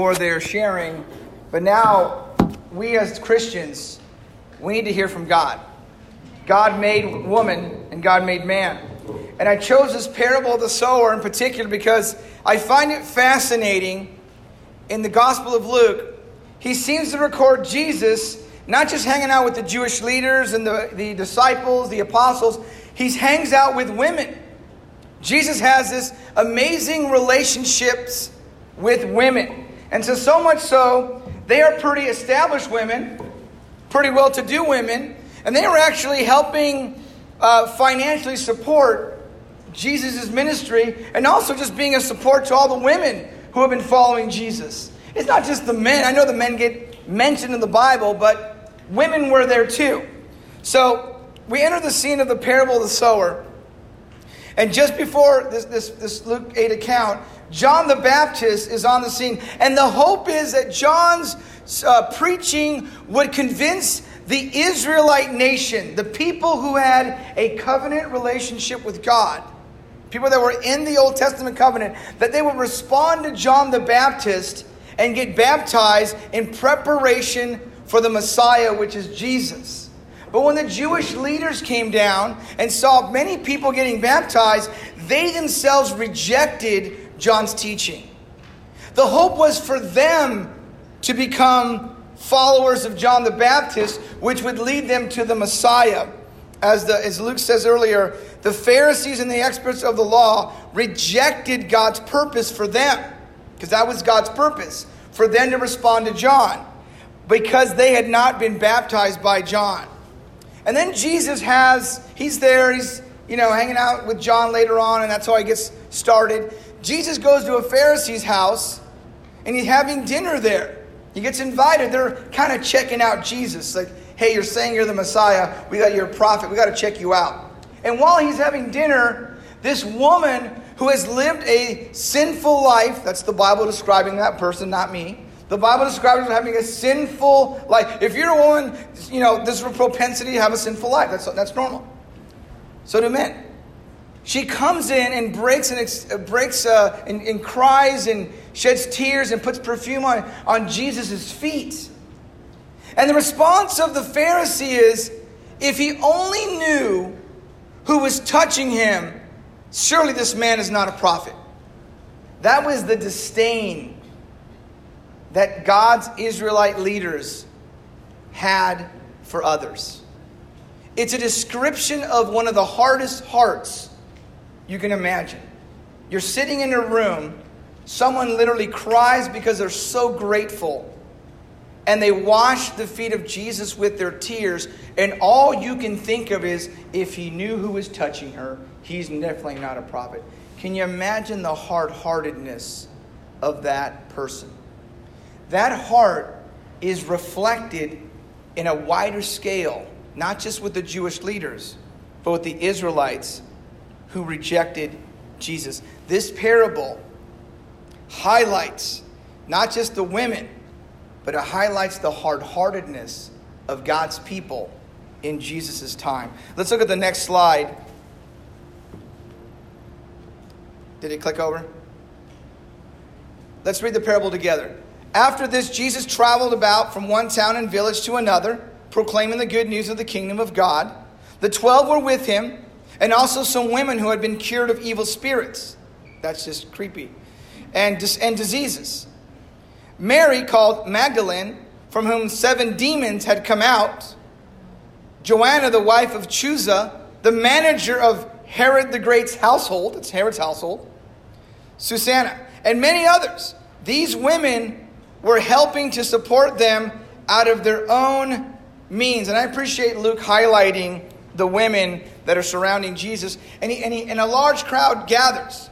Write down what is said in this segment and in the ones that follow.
or they're sharing. But now, we as Christians, we need to hear from God. God made woman and God made man. And I chose this parable of the sower in particular because I find it fascinating in the Gospel of Luke. He seems to record Jesus not just hanging out with the Jewish leaders and the, the disciples, the apostles, he hangs out with women. Jesus has this amazing relationships with women. And so, so much so, they are pretty established women, pretty well to do women, and they were actually helping uh, financially support Jesus' ministry and also just being a support to all the women who have been following Jesus. It's not just the men. I know the men get mentioned in the Bible, but women were there too. So we enter the scene of the parable of the sower. And just before this, this, this Luke 8 account, John the Baptist is on the scene. And the hope is that John's uh, preaching would convince the Israelite nation, the people who had a covenant relationship with God, people that were in the Old Testament covenant, that they would respond to John the Baptist and get baptized in preparation for the Messiah, which is Jesus. But when the Jewish leaders came down and saw many people getting baptized, they themselves rejected John's teaching. The hope was for them to become followers of John the Baptist, which would lead them to the Messiah. As, the, as Luke says earlier, the Pharisees and the experts of the law rejected God's purpose for them, because that was God's purpose, for them to respond to John, because they had not been baptized by John. And then Jesus has, he's there, he's, you know, hanging out with John later on, and that's how he gets started. Jesus goes to a Pharisee's house, and he's having dinner there. He gets invited. They're kind of checking out Jesus. Like, hey, you're saying you're the Messiah. We got your prophet. We got to check you out. And while he's having dinner, this woman who has lived a sinful life, that's the Bible describing that person, not me. The Bible describes her having a sinful life. If you're a woman, you know, this propensity to have a sinful life. That's, that's normal. So do men. She comes in and breaks and uh, breaks uh, and, and cries and sheds tears and puts perfume on, on Jesus' feet. And the response of the Pharisee is if he only knew who was touching him, surely this man is not a prophet. That was the disdain that God's Israelite leaders had for others. It's a description of one of the hardest hearts you can imagine. You're sitting in a room Someone literally cries because they're so grateful. And they wash the feet of Jesus with their tears. And all you can think of is if he knew who was touching her, he's definitely not a prophet. Can you imagine the hard heartedness of that person? That heart is reflected in a wider scale, not just with the Jewish leaders, but with the Israelites who rejected Jesus. This parable highlights not just the women, but it highlights the hard heartedness of God's people in Jesus' time. Let's look at the next slide. Did it click over? Let's read the parable together. After this, Jesus traveled about from one town and village to another, proclaiming the good news of the kingdom of God. The twelve were with him, and also some women who had been cured of evil spirits. That's just creepy and, and diseases. Mary, called Magdalene, from whom seven demons had come out, Joanna, the wife of Chuza, the manager of Herod the Great's household, it's Herod's household, Susanna, and many others. These women were helping to support them out of their own means. And I appreciate Luke highlighting the women that are surrounding Jesus. And, he, and, he, and a large crowd gathers.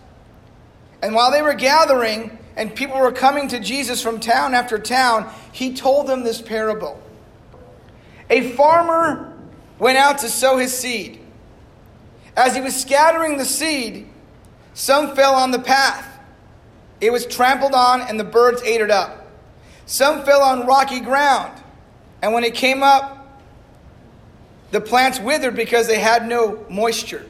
And while they were gathering and people were coming to Jesus from town after town, he told them this parable. A farmer went out to sow his seed. As he was scattering the seed, some fell on the path. It was trampled on, and the birds ate it up. Some fell on rocky ground, and when it came up, the plants withered because they had no moisture.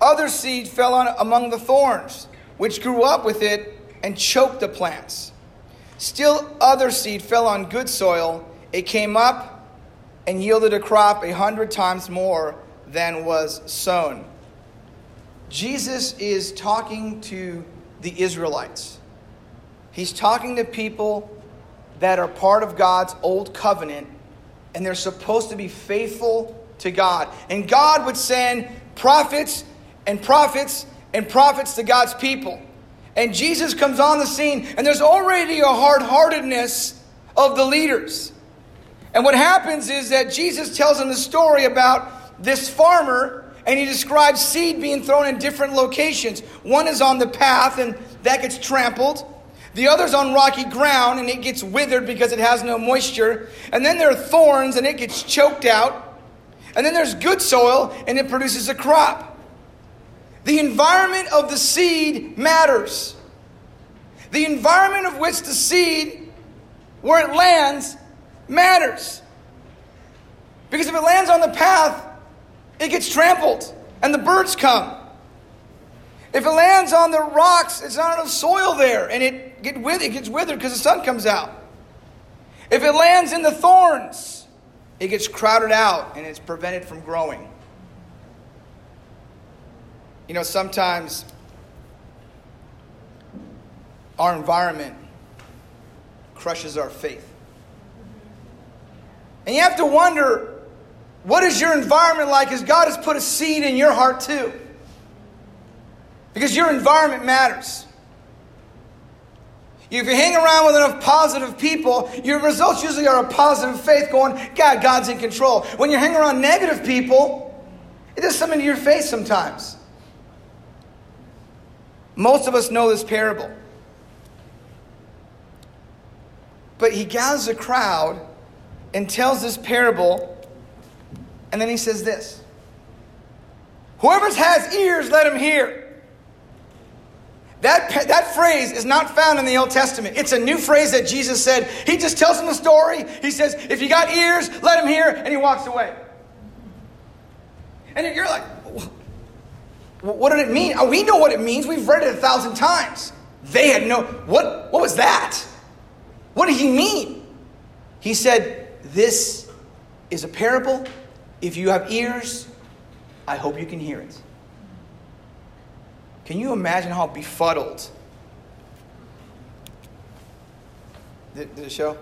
Other seed fell on among the thorns which grew up with it and choked the plants. Still, other seed fell on good soil. It came up and yielded a crop a hundred times more than was sown. Jesus is talking to the Israelites. He's talking to people that are part of God's old covenant, and they're supposed to be faithful to God. And God would send prophets and prophets and prophets to God's people. And Jesus comes on the scene, and there's already a hard heartedness of the leaders. And what happens is that Jesus tells them the story about this farmer, and he describes seed being thrown in different locations. One is on the path, and that gets trampled. The other's on rocky ground, and it gets withered because it has no moisture. And then there are thorns, and it gets choked out. And then there's good soil, and it produces a crop. The environment of the seed matters. The environment of which the seed, where it lands, matters. Because if it lands on the path, it gets trampled and the birds come. If it lands on the rocks, it's not enough soil there and it, get with, it gets withered because the sun comes out. If it lands in the thorns, it gets crowded out and it's prevented from growing. You know, sometimes our environment crushes our faith. And you have to wonder what is your environment like as God has put a seed in your heart too? Because your environment matters. If you hang around with enough positive people, your results usually are a positive faith going, God, God's in control. When you hang around negative people, it does something to your face sometimes. Most of us know this parable. But he gathers a crowd and tells this parable, and then he says this Whoever has ears, let him hear. That, that phrase is not found in the Old Testament. It's a new phrase that Jesus said. He just tells them the story. He says, If you got ears, let him hear, and he walks away. And you're like, what did it mean? Oh, we know what it means. We've read it a thousand times. They had no. What, what was that? What did he mean? He said, This is a parable. If you have ears, I hope you can hear it. Can you imagine how befuddled? Did, did it show?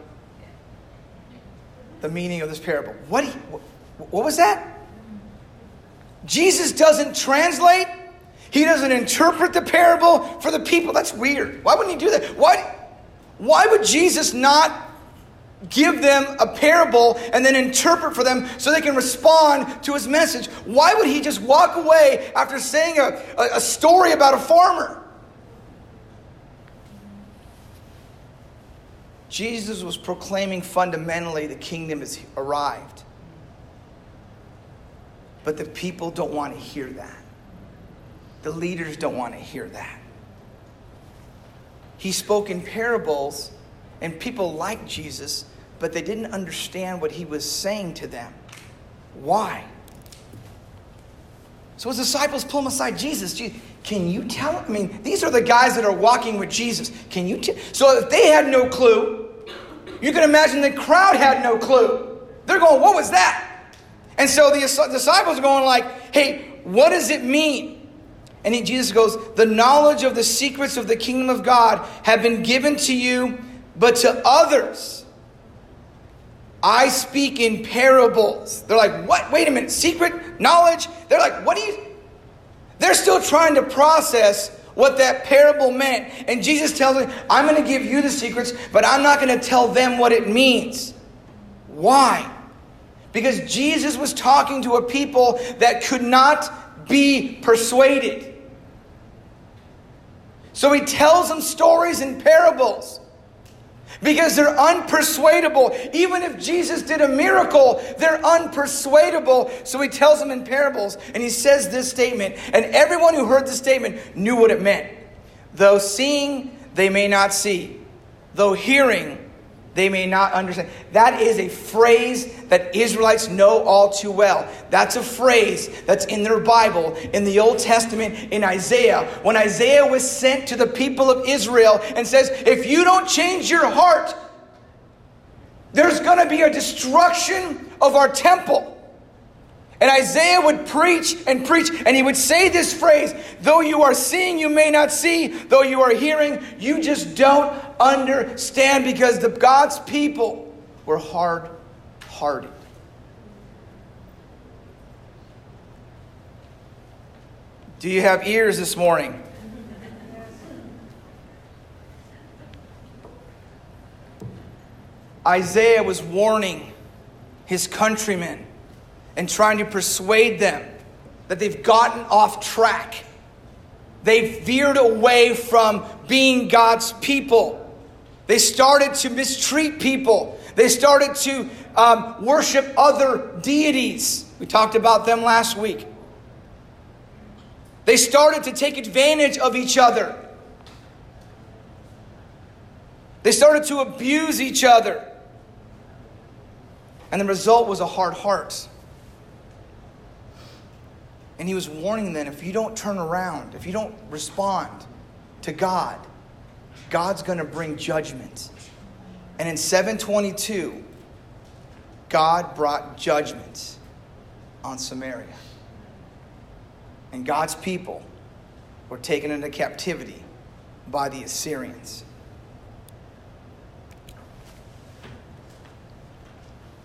The meaning of this parable. What, what was that? Jesus doesn't translate, he doesn't interpret the parable for the people. That's weird. Why wouldn't he do that? Why, why would Jesus not give them a parable and then interpret for them so they can respond to his message? Why would he just walk away after saying a, a, story about a farmer? Jesus was proclaiming fundamentally the kingdom has arrived. But the people don't want to hear that. The leaders don't want to hear that. He spoke in parables, and people like Jesus, but they didn't understand what he was saying to them. Why? So his disciples pull him aside. Jesus, can you tell? I mean, these are the guys that are walking with Jesus. Can you tell? So if they had no clue, you can imagine the crowd had no clue. They're going, "What was that?" And so the disciples are going like, hey, what does it mean? And he, Jesus goes, the knowledge of the secrets of the kingdom of God have been given to you, but to others I speak in parables. They're like, what? Wait a minute, secret knowledge? They're like, what do you? They're still trying to process what that parable meant. And Jesus tells them, I'm going to give you the secrets, but I'm not going to tell them what it means. Why? Because Jesus was talking to a people that could not be persuaded. So he tells them stories and parables because they're unpersuadable. Even if Jesus did a miracle, they're unpersuadable. So he tells them in parables, and he says this statement, and everyone who heard the statement knew what it meant. Though seeing, they may not see. Though hearing, they may not understand. That is a phrase that Israelites know all too well. That's a phrase that's in their Bible, in the Old Testament, in Isaiah. When Isaiah was sent to the people of Israel and says, If you don't change your heart, there's going to be a destruction of our temple. And Isaiah would preach and preach, and he would say this phrase Though you are seeing, you may not see. Though you are hearing, you just don't understand because the God's people were hard hearted. Do you have ears this morning? Isaiah was warning his countrymen and trying to persuade them that they've gotten off track. They've veered away from being God's people. They started to mistreat people. They started to um, worship other deities. We talked about them last week. They started to take advantage of each other. They started to abuse each other. And the result was a hard heart. And he was warning them if you don't turn around, if you don't respond to God, God's going to bring judgment. And in 722, God brought judgment on Samaria. And God's people were taken into captivity by the Assyrians.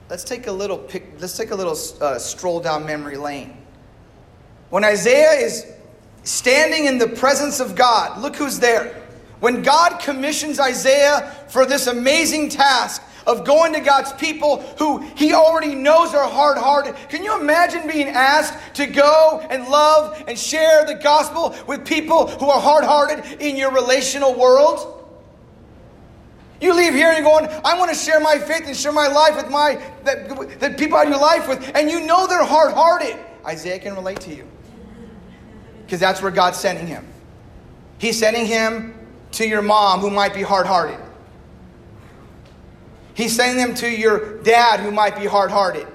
Let's take a little pic, let's take a little uh, stroll down memory lane. When Isaiah is standing in the presence of God, look who's there. When God commissions Isaiah for this amazing task of going to God's people who he already knows are hard hearted, can you imagine being asked to go and love and share the gospel with people who are hard hearted in your relational world? You leave here and you're going, I want to share my faith and share my life with my that, people in your life with, and you know they're hard hearted. Isaiah can relate to you because that's where God's sending him. He's sending him to your mom who might be hard hearted. He's sending him to your dad who might be hard hearted,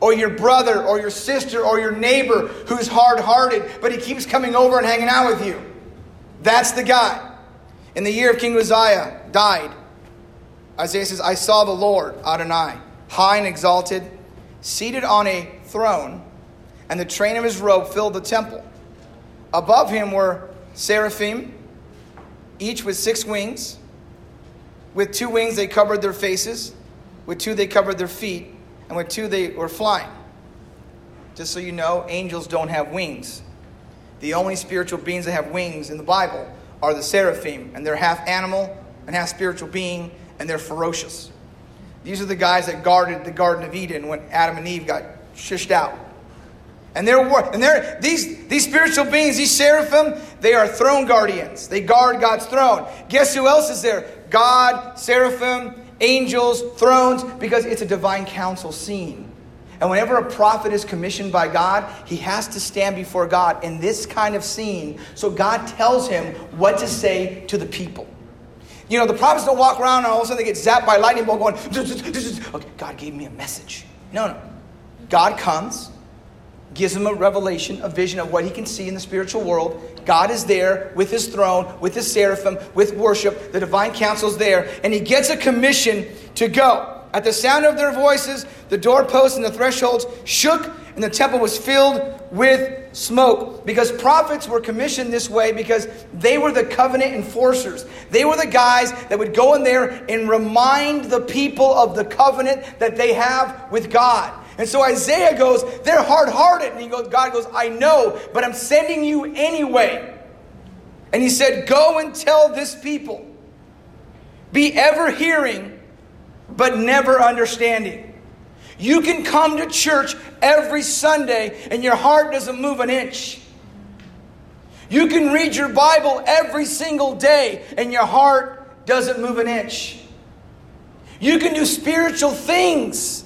or your brother, or your sister, or your neighbor who's hard hearted, but he keeps coming over and hanging out with you. That's the guy. In the year of King Uzziah died, Isaiah says, I saw the Lord, Adonai, high and exalted, seated on a throne, and the train of his robe filled the temple. Above him were seraphim, each with six wings. With two wings they covered their faces, with two they covered their feet, and with two they were flying. Just so you know, angels don't have wings. The only spiritual beings that have wings in the Bible are the seraphim, and they're half animal and half spiritual being, and they're ferocious. These are the guys that guarded the Garden of Eden when Adam and Eve got shished out. And they're and they're these these spiritual beings, these seraphim, they are throne guardians. They guard God's throne. Guess who else is there? God, seraphim, angels, thrones, because it's a divine council scene. And whenever a prophet is commissioned by God, he has to stand before God in this kind of scene. So God tells him what to say to the people. You know, the prophets don't walk around and all of a sudden they get zapped by lightning bolt going, okay, God gave me a message. No, no. God comes, gives him a revelation, a vision of what he can see in the spiritual world. God is there with his throne, with his seraphim, with worship. The divine council is there, and he gets a commission to go. At the sound of their voices, the doorposts and the thresholds shook, and the temple was filled with smoke. Because prophets were commissioned this way because they were the covenant enforcers. They were the guys that would go in there and remind the people of the covenant that they have with God. And so Isaiah goes, they're hard hearted. And he goes, God goes, I know, but I'm sending you anyway. And he said, Go and tell this people, be ever hearing, but never understanding. You can come to church every Sunday and your heart doesn't move an inch. You can read your Bible every single day and your heart doesn't move an inch. You can do spiritual things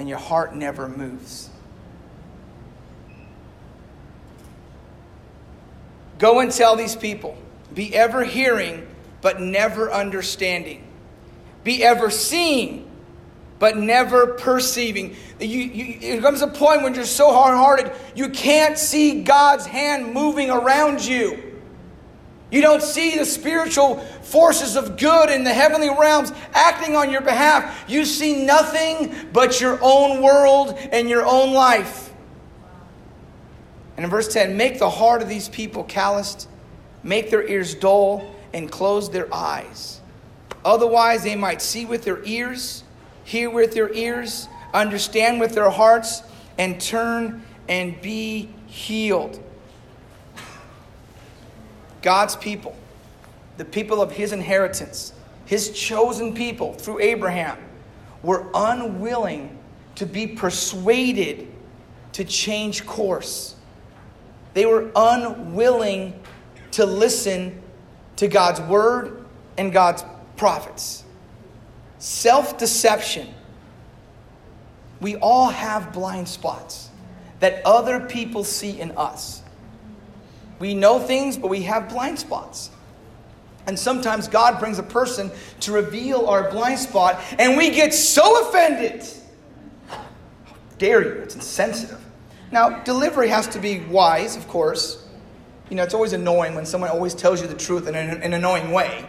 and your heart never moves. Go and tell these people be ever hearing, but never understanding. be ever seeing, but never perceiving. You, you, it comes a point when you're so hard hearted, you can't see God's hand moving around you. You don't see the spiritual forces of good in the heavenly realms acting on your behalf. You see nothing but your own world and your own life. And in verse 10, make the heart of these people calloused, make their ears dull, and close their eyes. Otherwise, they might see with their ears, hear with their ears, understand with their hearts, and turn and be healed. God's people, the people of his inheritance, his chosen people through Abraham, were unwilling to be persuaded to change course. They were unwilling to listen to God's word and God's prophets. Self deception. We all have blind spots that other people see in us. We know things, but we have blind spots. And sometimes God brings a person to reveal our blind spot, and we get so offended. How dare you? It's insensitive. Now, delivery has to be wise, of course. You know, it's always annoying when someone always tells you the truth in an, an annoying way.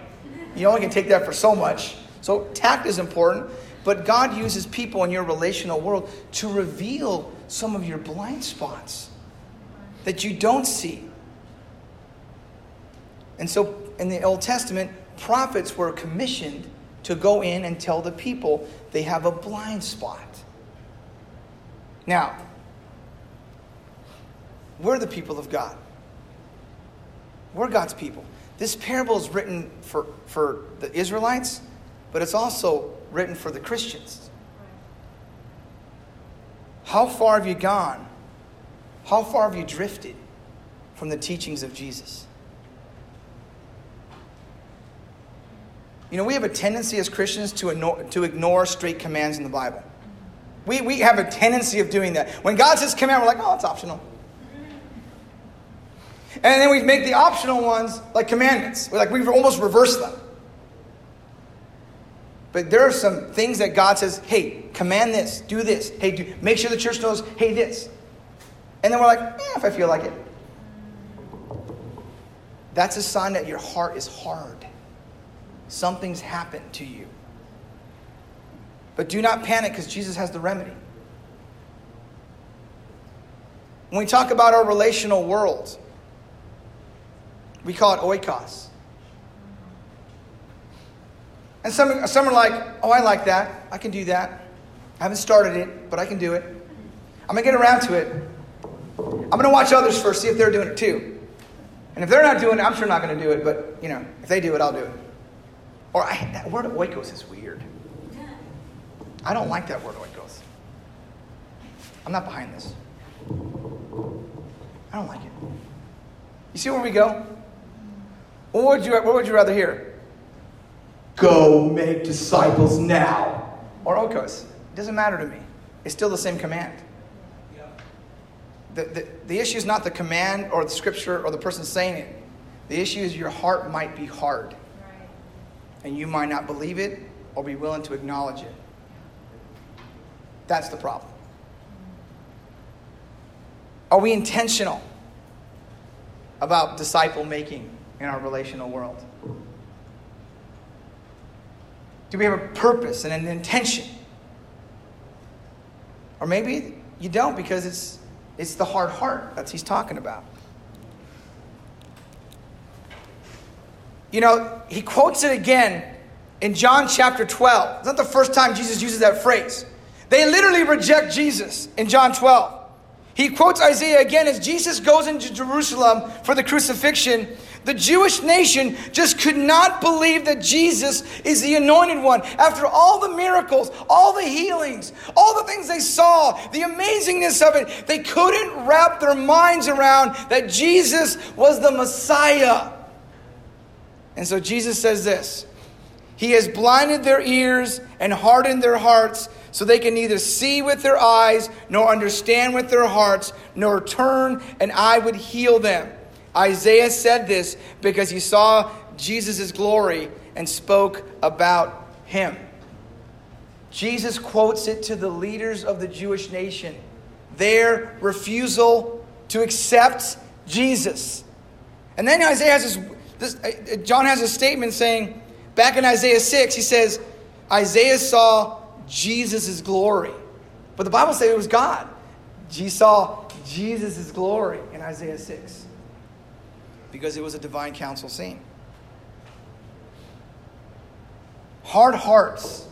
You only can take that for so much. So, tact is important, but God uses people in your relational world to reveal some of your blind spots that you don't see. And so in the Old Testament, prophets were commissioned to go in and tell the people they have a blind spot. Now, we're the people of God. We're God's people. This parable is written for, for the Israelites, but it's also written for the Christians. How far have you gone? How far have you drifted from the teachings of Jesus? You know, we have a tendency as Christians to ignore, to ignore straight commands in the Bible. We, we have a tendency of doing that. When God says command, we're like, oh, it's optional. And then we make the optional ones like commandments. We're like, we've almost reversed them. But there are some things that God says, hey, command this, do this. Hey, do, make sure the church knows, hey, this. And then we're like, eh, if I feel like it. That's a sign that your heart is hard something's happened to you. But do not panic because Jesus has the remedy. When we talk about our relational world, we call it oikos. And some, some are like, oh, I like that. I can do that. I haven't started it, but I can do it. I'm going to get around to it. I'm going to watch others first, see if they're doing it too. And if they're not doing it, I'm sure not going to do it, but, you know, if they do it, I'll do it. Or I, that word oikos is weird. I don't like that word oikos. I'm not behind this. I don't like it. You see where we go? What would you, what would you rather hear? Go make disciples now. Or oikos. It doesn't matter to me. It's still the same command. The, the, the issue is not the command or the scripture or the person saying it. The issue is your heart might be hard and you might not believe it or be willing to acknowledge it. That's the problem. Are we intentional about disciple making in our relational world? Do we have a purpose and an intention? Or maybe you don't because it's, it's the hard heart that he's talking about. You know, he quotes it again in John chapter 12. It's not the first time Jesus uses that phrase. They literally reject Jesus in John 12. He quotes Isaiah again as Jesus goes into Jerusalem for the crucifixion. The Jewish nation just could not believe that Jesus is the anointed one. After all the miracles, all the healings, all the things they saw, the amazingness of it, they couldn't wrap their minds around that Jesus was the Messiah. And so Jesus says this He has blinded their ears and hardened their hearts so they can neither see with their eyes nor understand with their hearts nor turn and I would heal them. Isaiah said this because he saw Jesus' glory and spoke about him. Jesus quotes it to the leaders of the Jewish nation. Their refusal to accept Jesus. And then Isaiah has this, this uh, John has a statement saying, back in Isaiah 6, he says, Isaiah saw Jesus' glory. But the Bible says it was God. He saw Jesus' glory in Isaiah 6 because it was a divine council scene. Hard hearts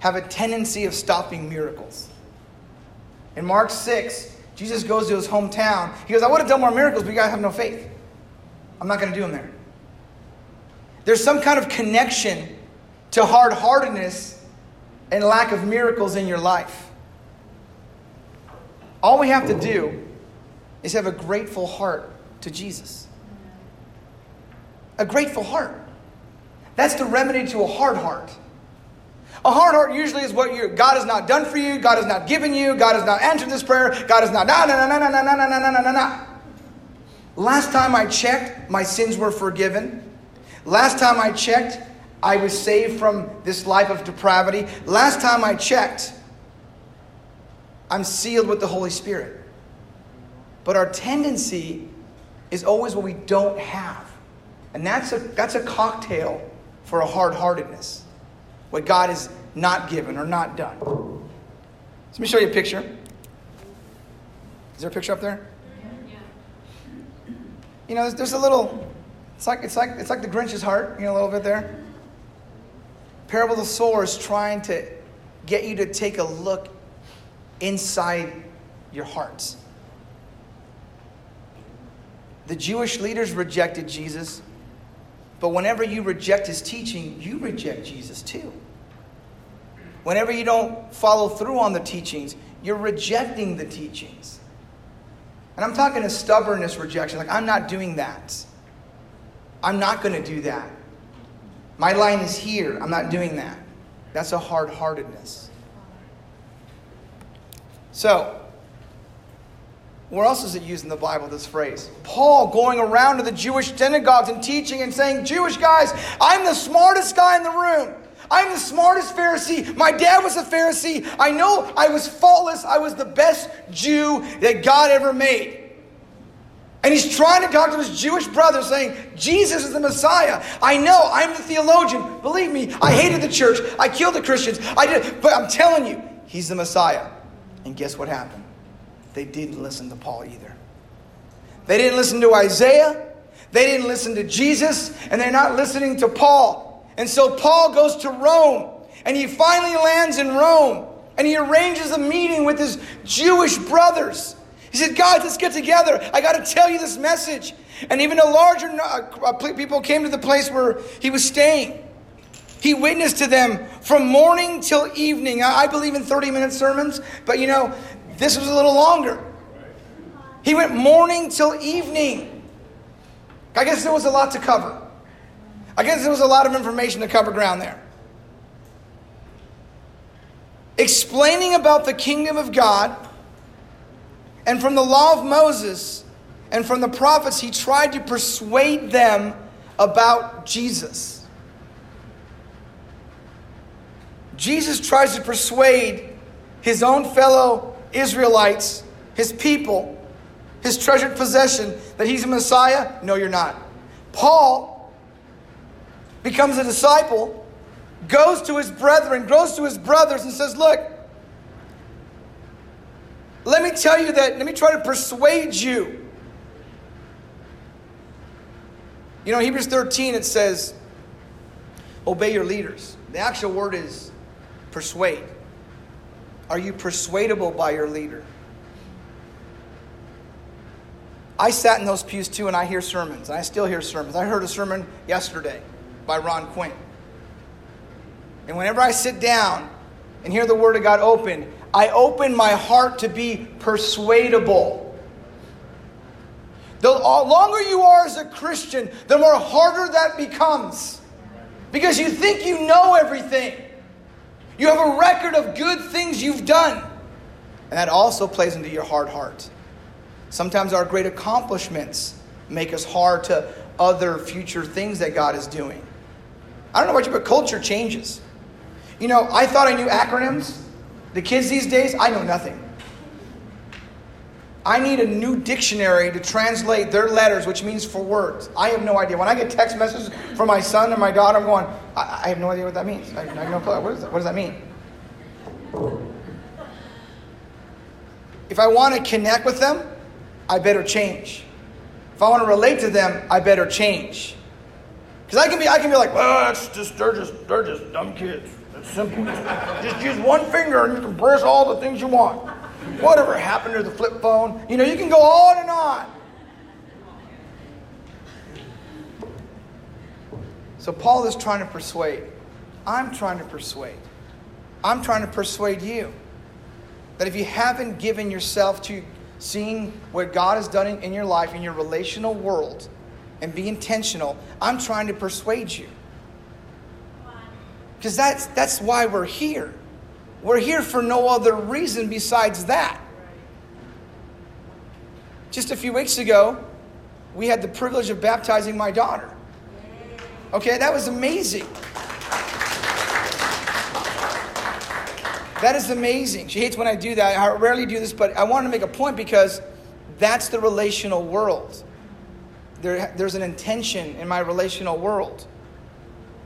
have a tendency of stopping miracles. In Mark 6, Jesus goes to his hometown. He goes, I would have done more miracles, but you guys have no faith. I'm not going to do them there. There's some kind of connection to hard heartedness and lack of miracles in your life. All we have to do is have a grateful heart to Jesus. A grateful heart. That's the remedy to a hard heart. A hard heart usually is what you God has not done for you, God has not given you, God has not answered this prayer, God has not. Last time I checked, my sins were forgiven. Last time I checked, I was saved from this life of depravity. Last time I checked, I'm sealed with the Holy Spirit. But our tendency is always what we don't have. And that's a, that's a cocktail for a hard heartedness. What God has not given or not done. So let me show you a picture. Is there a picture up there? You know, there's, there's a little, it's like, it's, like, it's like the Grinch's heart, you know, a little bit there. Parable of the sower is trying to get you to take a look inside your hearts. The Jewish leaders rejected Jesus, but whenever you reject his teaching, you reject Jesus too. Whenever you don't follow through on the teachings, you're rejecting the teachings. And I'm talking a stubbornness rejection. Like, I'm not doing that. I'm not going to do that. My line is here. I'm not doing that. That's a hard heartedness. So, where else is it used in the Bible, this phrase? Paul going around to the Jewish synagogues and teaching and saying, Jewish guys, I'm the smartest guy in the room. I'm the smartest Pharisee. My dad was a Pharisee. I know I was faultless. I was the best Jew that God ever made. And he's trying to talk to his Jewish brother saying, Jesus is the Messiah. I know, I'm the theologian. Believe me, I hated the church. I killed the Christians. I did, but I'm telling you, he's the Messiah. And guess what happened? They didn't listen to Paul either. They didn't listen to Isaiah. They didn't listen to Jesus. And they're not listening to Paul. And so Paul goes to Rome. And he finally lands in Rome. And he arranges a meeting with his Jewish brothers. He said, Guys, let's get together. I got to tell you this message. And even a larger uh, people came to the place where he was staying. He witnessed to them from morning till evening. I believe in 30 minute sermons, but you know, this was a little longer. He went morning till evening. I guess there was a lot to cover. I guess there was a lot of information to cover ground there. Explaining about the kingdom of God, and from the law of Moses and from the prophets, he tried to persuade them about Jesus. Jesus tries to persuade his own fellow Israelites, his people, his treasured possession, that he's a Messiah. No, you're not. Paul becomes a disciple, goes to his brethren, goes to his brothers, and says, Look, let me tell you that, let me try to persuade you. You know, Hebrews 13, it says, Obey your leaders. The actual word is Persuade. Are you persuadable by your leader? I sat in those pews too and I hear sermons, I still hear sermons. I heard a sermon yesterday by Ron Quinn. And whenever I sit down and hear the Word of God open, I open my heart to be persuadable. The longer you are as a Christian, the more harder that becomes. Because you think you know everything. You have a record of good things you've done. And that also plays into your hard heart. Sometimes our great accomplishments make us hard to other future things that God is doing. I don't know about you, but culture changes. You know, I thought I knew acronyms. The kids these days, I know nothing. I need a new dictionary to translate their letters, which means for words. I have no idea. When I get text messages from my son and my daughter, I'm going, I, I have no idea what that means. I, I have no clue. What, is that? what does that mean? If I want to connect with them, I better change. If I want to relate to them, I better change. Because I can be, I can be like, well, that's just they're just they're just dumb kids. It's simple. Just use one finger and you can press all the things you want. Whatever happened to the flip phone? You know, you can go on and on. So Paul is trying to persuade. I'm trying to persuade. I'm trying to persuade you that if you haven't given yourself to seeing what God has done in, your life, in your relational world, and be intentional, I'm trying to persuade you. Because that's, that's why we're here. We're here for no other reason besides that. Just a few weeks ago, we had the privilege of baptizing my daughter. Okay, that was amazing. That is amazing. She hates when I do that. I rarely do this, but I want to make a point because that's the relational world. There, there's an intention in my relational world.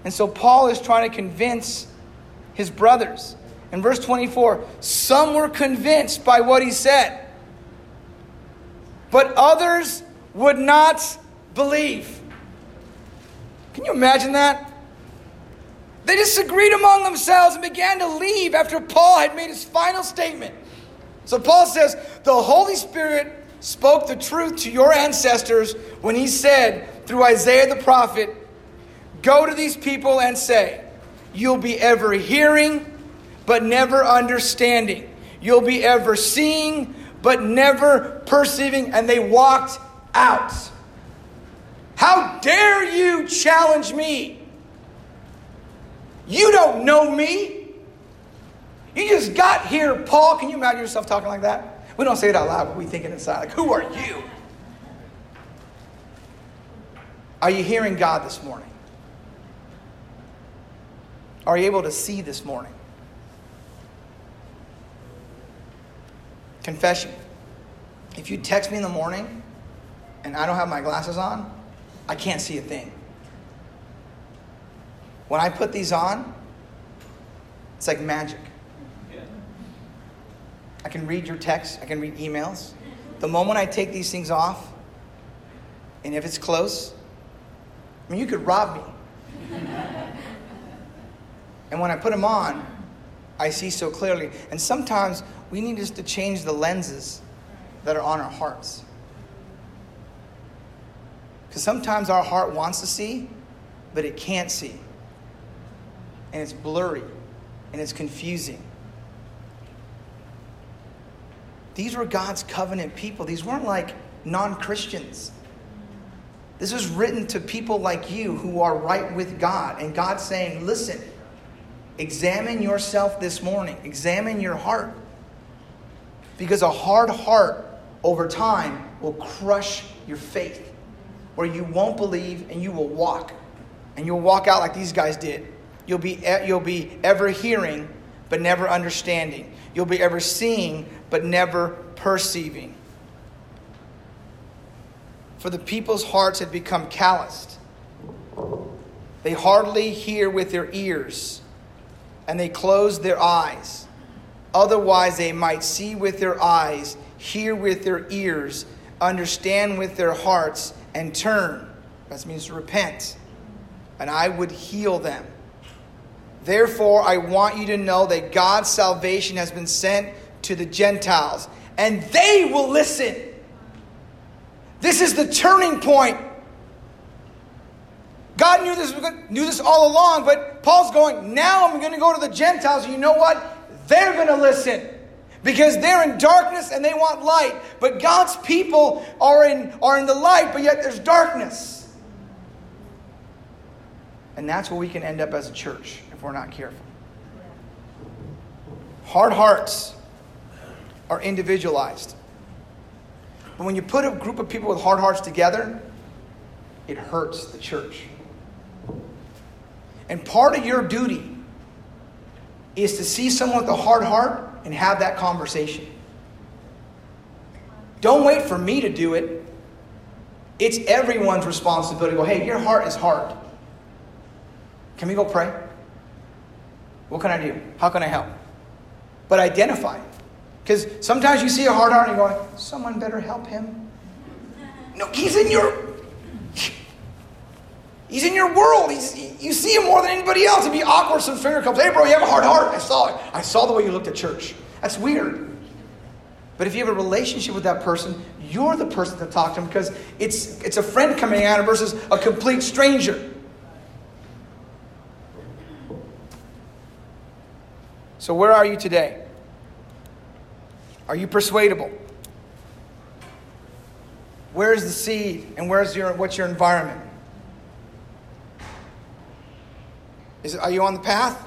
And so Paul is trying to convince his brothers. In verse 24, some were convinced by what he said, but others would not believe. Can you imagine that? They disagreed among themselves and began to leave after Paul had made his final statement. So Paul says, The Holy Spirit spoke the truth to your ancestors when he said through Isaiah the prophet, Go to these people and say, You'll be ever hearing, but never understanding. You'll be ever seeing, but never perceiving. And they walked out. How dare you challenge me? You don't know me. You just got here, Paul. Can you imagine yourself talking like that? We don't say it out loud, but we think it inside. Like, who are you? Are you hearing God this morning? Are you able to see this morning? Confession. If you text me in the morning and I don't have my glasses on, I can't see a thing. When I put these on, it's like magic. I can read your texts, I can read emails. The moment I take these things off, and if it's close, I mean, you could rob me. and when I put them on, I see so clearly. And sometimes we need just to change the lenses that are on our hearts. Because sometimes our heart wants to see, but it can't see and it's blurry and it's confusing. These were God's covenant people. These weren't like non Christians. This was written to people like you who are right with God. And God's saying, listen, examine yourself this morning, examine your heart. Because a hard heart over time will crush your faith, where you won't believe and you will walk. And you'll walk out like these guys did. You'll be, you'll be ever hearing, but never understanding. You'll be ever seeing, but never perceiving. For the people's hearts had become calloused. They hardly hear with their ears, and they close their eyes. Otherwise, they might see with their eyes, hear with their ears, understand with their hearts, and turn. That means repent. And I would heal them. Therefore, I want you to know that God's salvation has been sent to the Gentiles, and they will listen. This is the turning point. God knew this, knew this all along, but Paul's going, now I'm going to go to the Gentiles, you know what? They're going to listen because they're in darkness and they want light. But God's people are in, are in the light, but yet there's darkness. And that's where we can end up as a church we're not careful. Hard hearts are individualized. But when you put a group of people with hard hearts together, it hurts the church. And part of your duty is to see someone with a hard heart and have that conversation. Don't wait for me to do it. It's everyone's responsibility to go, hey, your heart is hard. Can we go pray? What can I do? How can I help? But identify. Because sometimes you see a hard heart and you're going, someone better help him. No, he's in your He's in your world. He's, you see him more than anybody else. It'd be awkward. Some finger comes, hey, bro, you have a hard heart. I saw it. I saw the way you looked at church. That's weird. But if you have a relationship with that person, you're the person to talk to him because it's, it's a friend coming at versus a complete stranger. So, where are you today? Are you persuadable? Where's the seed and where's your, what's your environment? Is are you on the path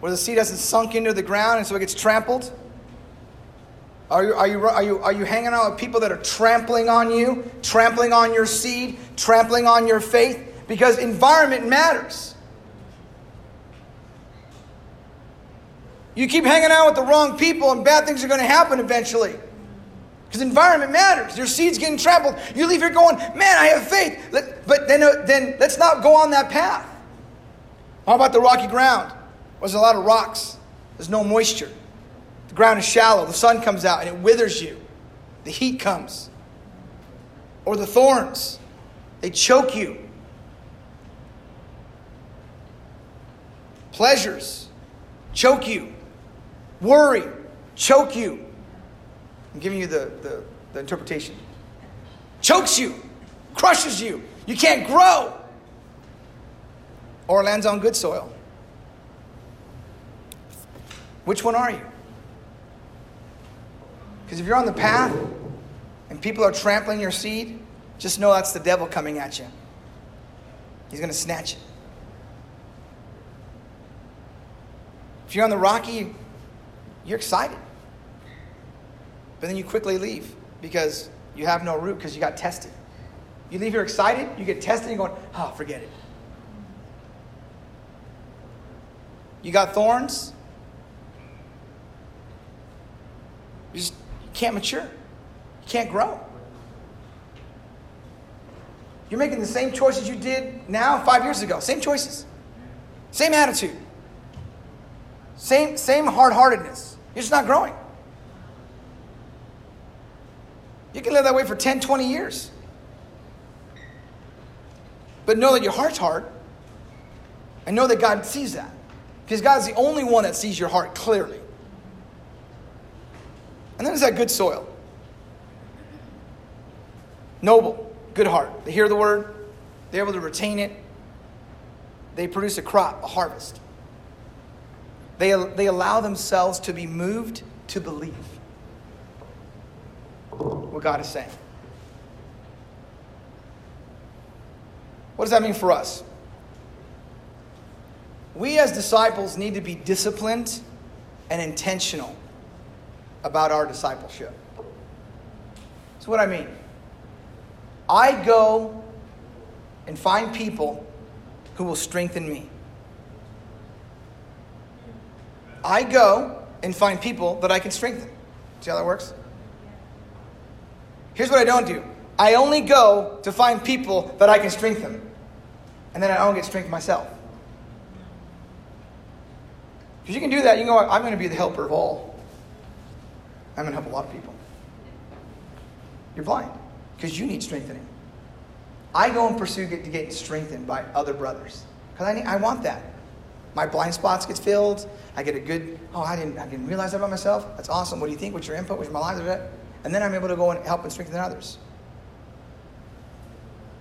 where the seed hasn't sunk into the ground and so it gets trampled? Are you, are, you, are, you, are you hanging out with people that are trampling on you, trampling on your seed, trampling on your faith? Because environment matters. You keep hanging out with the wrong people, and bad things are going to happen eventually. Because environment matters. Your seed's getting trampled. You leave here going, man, I have faith. But then, uh, then let's not go on that path. How about the rocky ground? There's a lot of rocks. There's no moisture. The ground is shallow. The sun comes out and it withers you. The heat comes. Or the thorns, they choke you. Pleasures choke you. Worry choke you. I'm giving you the, the, the interpretation. Chokes you, crushes you. You can't grow or lands on good soil? Which one are you? Because if you're on the path and people are trampling your seed, just know that's the devil coming at you. He's going to snatch it. If you're on the rocky, you're excited. But then you quickly leave because you have no root because you got tested. You leave here excited, you get tested, and you're going, oh, forget it. You got thorns. You just can't mature. You can't grow. You're making the same choices you did now five years ago. Same choices. Same attitude. Same, same hard heartedness. You're just not growing. You can live that way for 10, 20 years. But know that your heart's hard. And know that God sees that. Because God's the only one that sees your heart clearly. And then there's that good soil. Noble, good heart. They hear the word, they're able to retain it. They produce a crop, a harvest. They, they allow themselves to be moved to believe what God is saying. What does that mean for us? we as disciples need to be disciplined and intentional about our discipleship. That's what I mean. I go and find people who will strengthen me. I go and find people that I can strengthen. See how that works? Here's what I don't do I only go to find people that I can strengthen, and then I don't get strength myself. Because you can do that, you can go, I'm going to be the helper of all. I'm going to help a lot of people. You're blind because you need strengthening. I go and pursue get, to get strengthened by other brothers because I, I want that. My blind spots get filled. I get a good, oh, I didn't, I didn't realize that about myself. That's awesome. What do you think? What's your input? What's my life? And then I'm able to go and help and strengthen others.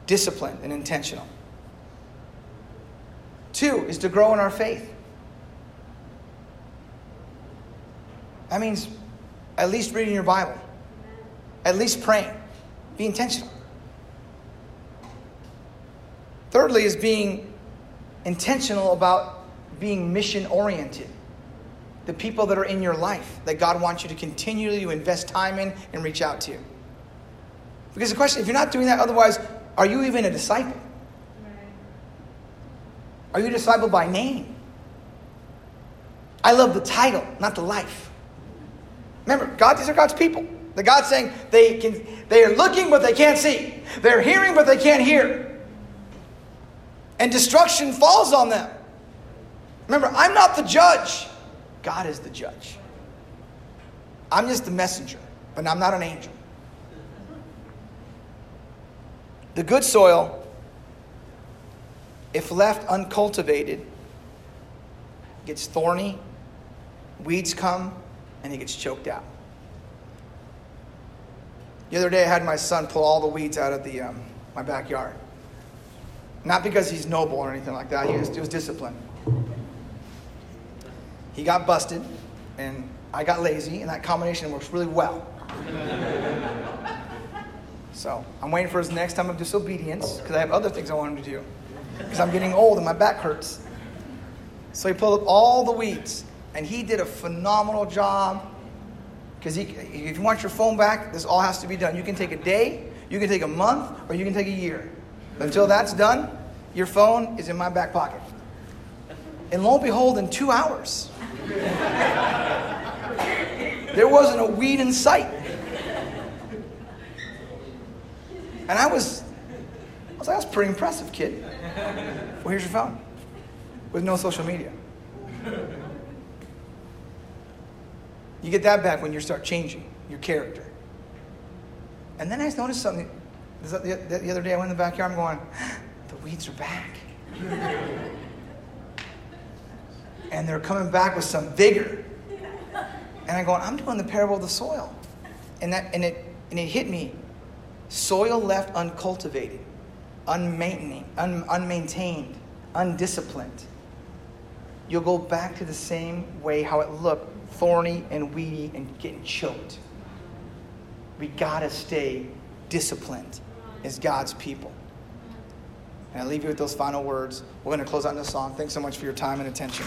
Disciplined and intentional. Two is to grow in our faith. That means at least reading your Bible, at least praying. Be intentional. Thirdly, is being intentional about being mission oriented. The people that are in your life that God wants you to continually invest time in and reach out to. Because the question, if you're not doing that, otherwise, are you even a disciple? Are you a disciple by name? I love the title, not the life. Remember, God, these are God's people. The God's saying they can they are looking but they can't see. They're hearing but they can't hear. And destruction falls on them. Remember, I'm not the judge. God is the judge. I'm just the messenger, but I'm not an angel. The good soil, if left uncultivated, gets thorny, weeds come, and he gets choked out. The other day, I had my son pull all the weeds out of the, um, my backyard. Not because he's noble or anything like that, he was, he was disciplined. He got busted, and I got lazy, and that combination works really well. so I'm waiting for his next time of disobedience because I have other things I want him to do. Because I'm getting old and my back hurts. So he pulled up all the weeds, and he did a phenomenal job. Because if you want your phone back, this all has to be done. You can take a day, you can take a month, or you can take a year. But until that's done, your phone is in my back pocket. And lo and behold, in two hours, there wasn't a weed in sight. And I was, I was like, that's pretty impressive, kid. Well, here's your phone with no social media. You get that back when you start changing your character. And then I noticed something. The other day I went in the backyard, I'm going, the weeds are back. And they're coming back with some vigor. And I'm going, I'm doing the parable of the soil. And, that, and, it, and it hit me. Soil left uncultivated, unmaintained, un, unmaintained, undisciplined. You'll go back to the same way how it looked thorny and weedy and getting choked. We gotta stay disciplined as God's people. And I leave you with those final words. We're going to close out in a song. Thanks so much for your time and attention.